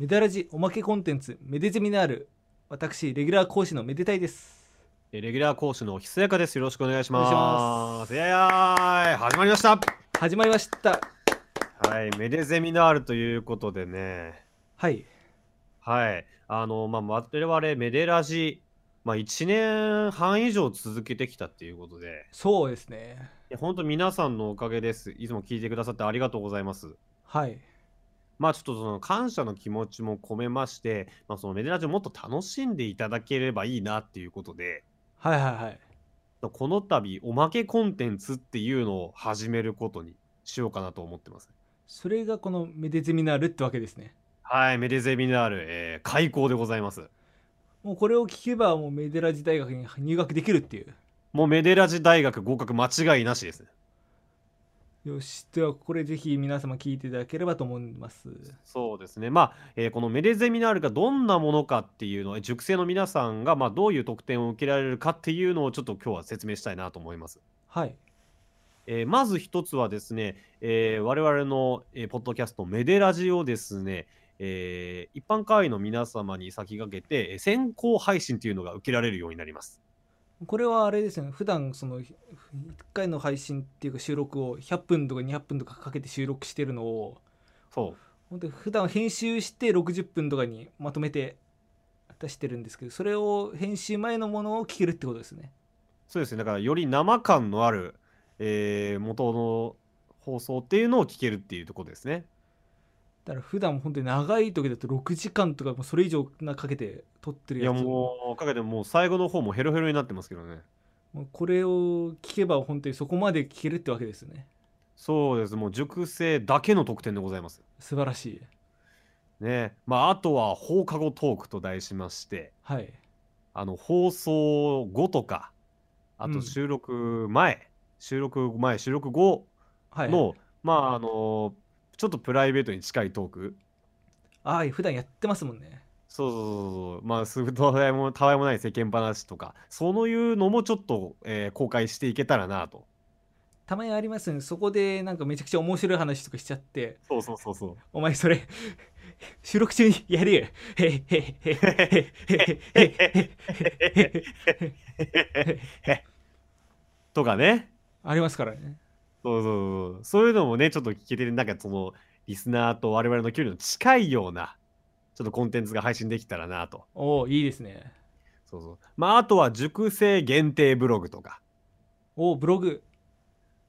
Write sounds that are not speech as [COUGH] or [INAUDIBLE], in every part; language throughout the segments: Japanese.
メダラジおまけコンテンツメデゼミナール私レギュラー講師のめでたいですえレギュラー講師のひそやかです。よろしくお願いしま。ますいやいや始まりました。始まりましたはい、メデゼミナールということでね、はいはい、あの、まあ、我々メデラジ、まあ、1年半以上続けてきたっていうことで、そうですね本当皆さんのおかげです。いつも聞いてくださってありがとうございます。はいまあちょっとその感謝の気持ちも込めまして、まあ、そのメデラジをもっと楽しんでいただければいいなっていうことで、はいはいはいこの度おまけコンテンツっていうのを始めることにしようかなと思ってます。それがこのメデゼミナールってわけですねはい、メデゼミナール、えー開校でございます。もうこれを聞けばもうメデラジ大学に入学できるっていうもうメデラジ大学合格間違いなしですね。よしではこれぜひ皆様聞いていただければと思いますそうですね。まあ、えーこのメデゼミナールがどんなものかっていうのは、塾生の皆さんが、まあ、どういう特典を受けられるかっていうのをちょっと今日は説明したいなと思います。はいえーまず一つはですね、えー我々の、えーポッドキャストメデラジをですね、えー一般会員の皆様に先駆けて、えー先行配信というのが受けられるようになります。これはあれですよね普段その1回の配信っていうか収録を100分とか200分とかかけて収録してるのをそう。本当に普段編集して60分とかにまとめて出してるんですけどそれを編集前のものを聞けるってことですねそうですね。だから、より生感のある、えー元の放送っていうのを聞けるっていうところですね。だから普段本当に長い時だと6時間とかそれ以上なかけて撮ってるいや、やつもう、かけてもう最後の方もヘロヘロになってますけどね。もうこれを聞けば本当にそこまで聞けるってわけですねそうです。もう塾生だけの特典でございます。素晴らしいね。まあ、あとは放課後トークと題しまして、はいあの放送後とか、あうんと収録前、収録前、収録後はいの、まあ、あのちょっとプライベートに近いトーク、ああ普段やってますもんねそうそうそうそう、まあ、すぐたわいもたわいもない世間話とか、そういうのもちょっと、えー公開していけたらなと。たまにありますよねそこでなんかめちゃくちゃ面白い話とかしちゃってそうそうそうそう。お前それ収録中にやるよへへへへへへへとかね。ありますからねそうそうそう。そういうのもね、ちょっと聞けて、なんかその、リスナーと我々の距離の近いような、ちょっとコンテンツが配信できたらなと。おおいいですねそうそう。まあ、あとは塾生限定ブログとか。おおブログ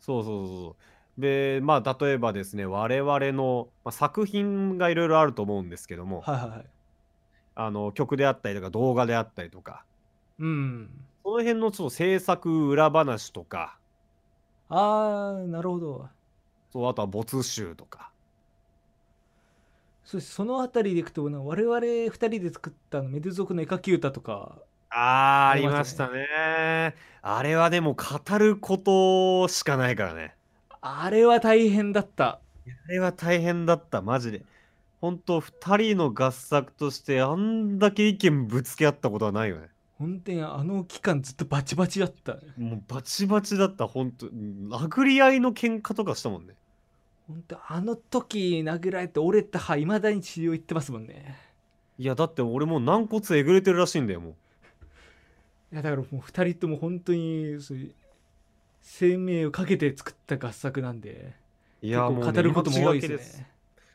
そうそうそうそう。で、まあ、例えばですね、我々の、まあ、作品がいろいろあると思うんですけども、はいはいはいあの曲であったりとか動画であったりとか、うんその辺のちょっと制作裏話とか、ああなるほどそうあとは没収とか。そそのあたりでいくとな我々二人で作ったあのメデ族の絵描き歌とかあーありありましたたね。あれはでも語ることしかないからね。あれは大変だったあれは大変だった、マジで。本当二人の合作としてあんだけ意見ぶつけ合ったことはないよね。本当にあの期間ずっとバチバチだった。もうバチバチだった、本当。うん殴り合いの喧嘩とかしたもんね。本当あの時殴られて折れた歯いまだに治療行ってますもんね。いや、だって俺もう軟骨えぐれてるらしいんだよ、もう。いやだからもう二人とも本当に生命をかけて作った合作なんで。いや、もう、結構語ることも多いですね。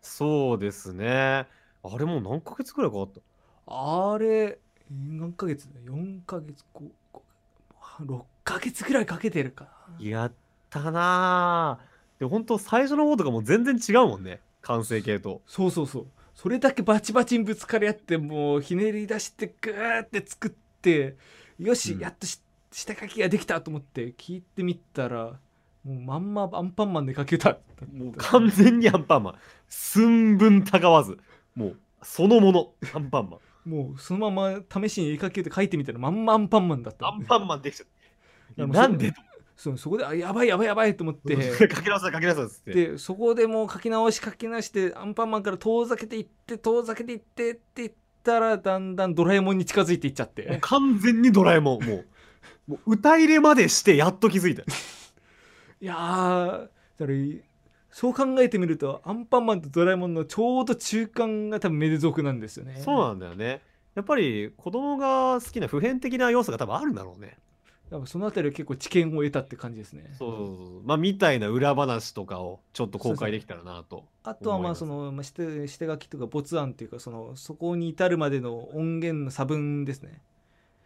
そうですね。あれもう何ヶ月くらいかかった？あれ何ヶ月だ4ヶ月5 6ヶ月ぐらいかけてるかなやったなぁ。で、本当最初の方とかも全然違うもんね。完成形と。そうそうそうそれだけバチバチにぶつかり合ってもうひねり出してグーって作ってよし、うんやっとし下書きができたと思って聞いてみたらもうまんまアンパンマンで書けたもう完全にアンパンマン。寸分たがわず。もう、そのもの。アンパンマン。もうそのまま試しに絵描きで書いてみたらまんまアンパンマンだったアンパンマンできちゃった。なんで？そうそこであやばいやばいやばいと思って [LAUGHS] 書き直そう書き直そうっつって。でそこでもう書き直し書き直してアンパンマンから遠ざけていって遠ざけていってって言ったらだんだんドラえもんに近づいていっちゃって完全にドラえもん。もう、もう歌入れまでしてやっと気づいた。[LAUGHS] いやーだからそう考えてみるとアンパンマンとドラえもんのちょうど中間が多分メデ族なんですよねそうなんだよね。やっぱり子供が好きな普遍的な要素が多分あるんだろうね。やっぱそのあたりは結構知見を得たって感じですねそうそうそう。まあ、みたいな裏話とかをちょっと公開できたらなと。あとはまあそのまあしてして書きとか没案っていうかそのそこに至るまでの音源の差分ですね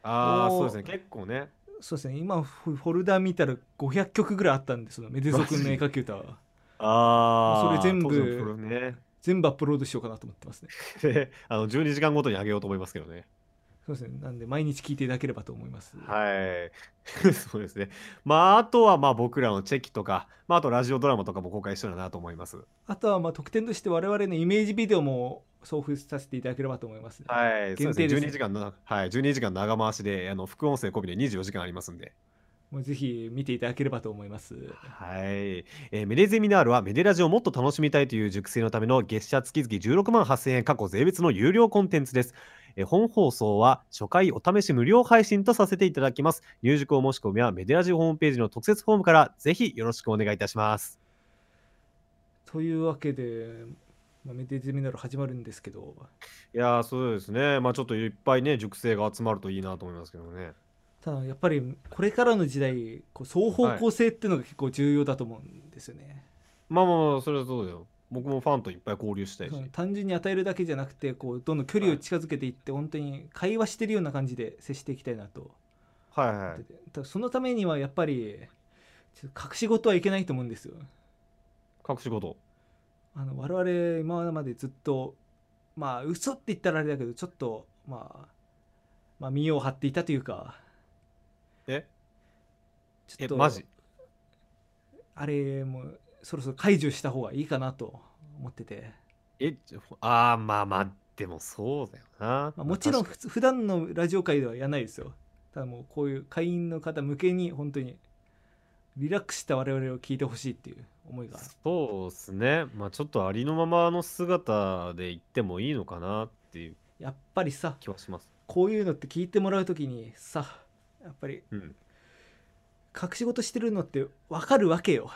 ああ、そうですね。結構ね。そうですね今フフォルダ見たら500曲ぐらいあったんですよメデゾ君の絵描き歌はああ。それ全部ね。全部アップロードしようかなと思ってますねで [LAUGHS] あの12時間ごとに上げようと思いますけどね。そうですねなんで毎日聞いていただければと思いますはい。[LAUGHS] そうですね。まあ、あとはまあ僕らのチェキとか、まあ、あとラジオドラマとかも公開してるなと思います。あとはまあ特典として我々のイメージビデオも送付させていただければと思います、はい。限定ですね12時間の、はい。12時間長回しで、あの、副音声込みで24時間ありますんで。もうぜひ見ていただければと思いますはい、えーメデゼミナールはメデラジをもっと楽しみたいという熟成のための月謝月々16万8000円過去税別の有料コンテンツです。えー本放送は初回お試し無料配信とさせていただきます。入塾お申し込みはメデラジホームページの特設フォームからぜひよろしくお願いいたします。というわけで、まあ、メディゼミナル始まるんですけどいやーそうですね。まあちょっといっぱいね、熟成が集まるといいなと思いますけどね。ただやっぱりこれからの時代こう双方向性っていうのが結構重要だと思うんですよね、まあまあまあ、それはそうだよ。僕もファンといっぱい交流したいし。単純に与えるだけじゃなくてこうどんどん距離を近づけていって、本当に会話してるような感じで接していきたいなとはいはいそのためにはやっぱりちょっと隠し事はいけないと思うんですよ隠し事。あの我々今までずっとまあ嘘って言ったらあれだけどちょっとまあまあ身を張っていたというかえ？ちょっとえマジ？あれもうそろそろ解除した方がいいかなと思ってて、え、ちょああ、まあまあ、でもそうだよな。まあ、もちろんふつ普段のラジオ界ではやらないですよただもうこういう会員の方向けに本当にリラックスした我々を聞いてほしいっていう思いがそうですね。まあちょっとありのままの姿で言ってもいいのかなっていうやっぱりさ気はします。こういうのって聞いてもらう時にさやっぱりうん。隠し事してるのって分かるわけよ、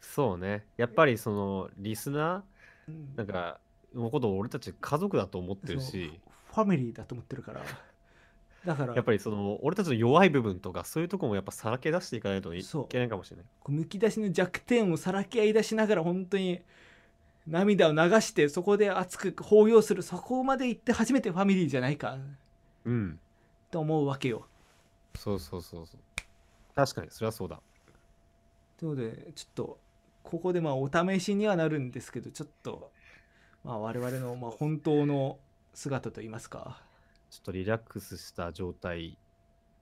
そうね。やっぱりそのリスナうんーなんかのことを俺たち家族だと思ってるし、ファミリーだと思ってるからだからやっぱりその俺たちの弱い部分とかそういうとこもやっぱさらけ出していかないといけないかもしれない。こうむき出しの弱点をさらけ合い出しながら本当に涙を流してそこで熱く抱擁するそこまで行って初めてファミリーじゃないかうん。と思うわけよそうそうそうそう。確かにそれはそうだ。ということでちょっとここでまあお試しにはなるんですけどちょっとまあ我々のまあ本当の姿といいますかちょっとリラックスした状態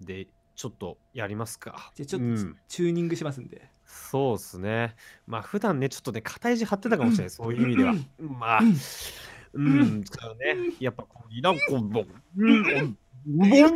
でちょっとやりますか。じゃあちょっとうんチューニングしますんで、そうっすね。まあ普段ね、ちょっとね、肩意地張ってたかもしれない、そういう意味では。まあ、うん、そうね。やっぱこう、イランコンボン。うんあ、あ、あ、あ、あ。いや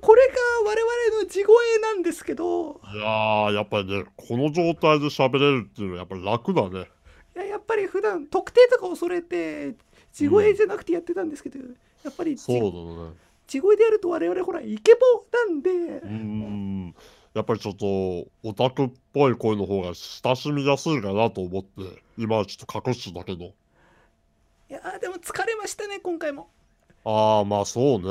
これが我々の地声なんですけどいやー、やっぱりね、この状態で喋れるっていうのはやっぱり楽だね。いややっぱり普段特定とか恐れて地声じゃなくてやってたんですけど、やっぱり地そうだね。地声でやると我々ほらイケボなんで、うーん。やっぱりちょっとオタクっぽい声の方が親しみやすいかなと思って、今はちょっと隠してたけど。いやーでも疲れましたね今回もああ、まあそうね。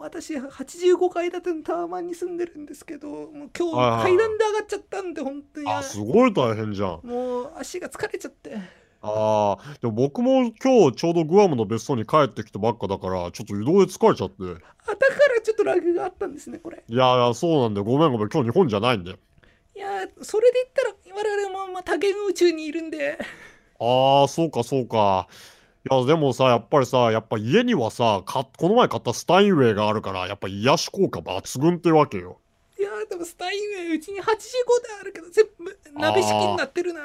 私85階建てのタワマンに住んでるんですけどもう今日階段で上がっちゃったんで本当にあ、すごい大変じゃん。もう足が疲れちゃってああ、でも僕も今日ちょうどグアムの別荘に帰ってきたばっかだから、ちょっと移動で疲れちゃって。あだからちょっとラグがあったんですねこれいやいや、そうなんだよ。ごめんごめん。今日日本じゃないんだよ。いやーそれで言ったら我々もまあ多元宇宙にいるんでああ、そうかそうか。いや、でもさ、やっぱりさ、やっぱ家にはさ、かこの前買ったスタインウェイがあるから、やっぱ癒し効果抜群ってわけよ。いやーでもスタインウェイうちに85台あるけど全部鍋式になってるな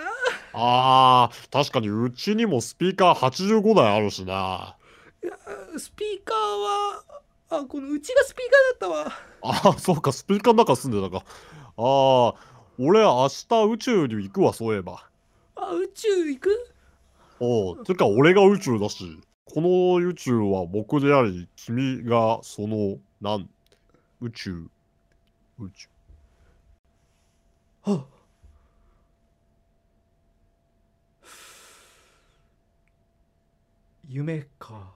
ああ、確かにうちにもスピーカー85台あるしな。いやースピーカーはあこのうちがスピーカーだったわああ、そうか、スピーカーの中住んでたか。ああ、俺明日宇宙に行くわ、そういえば。あ宇宙行く？おう、てか俺が宇宙だし、この宇宙は僕であり、君がその、なん、宇宙。宇宙。はっ夢か。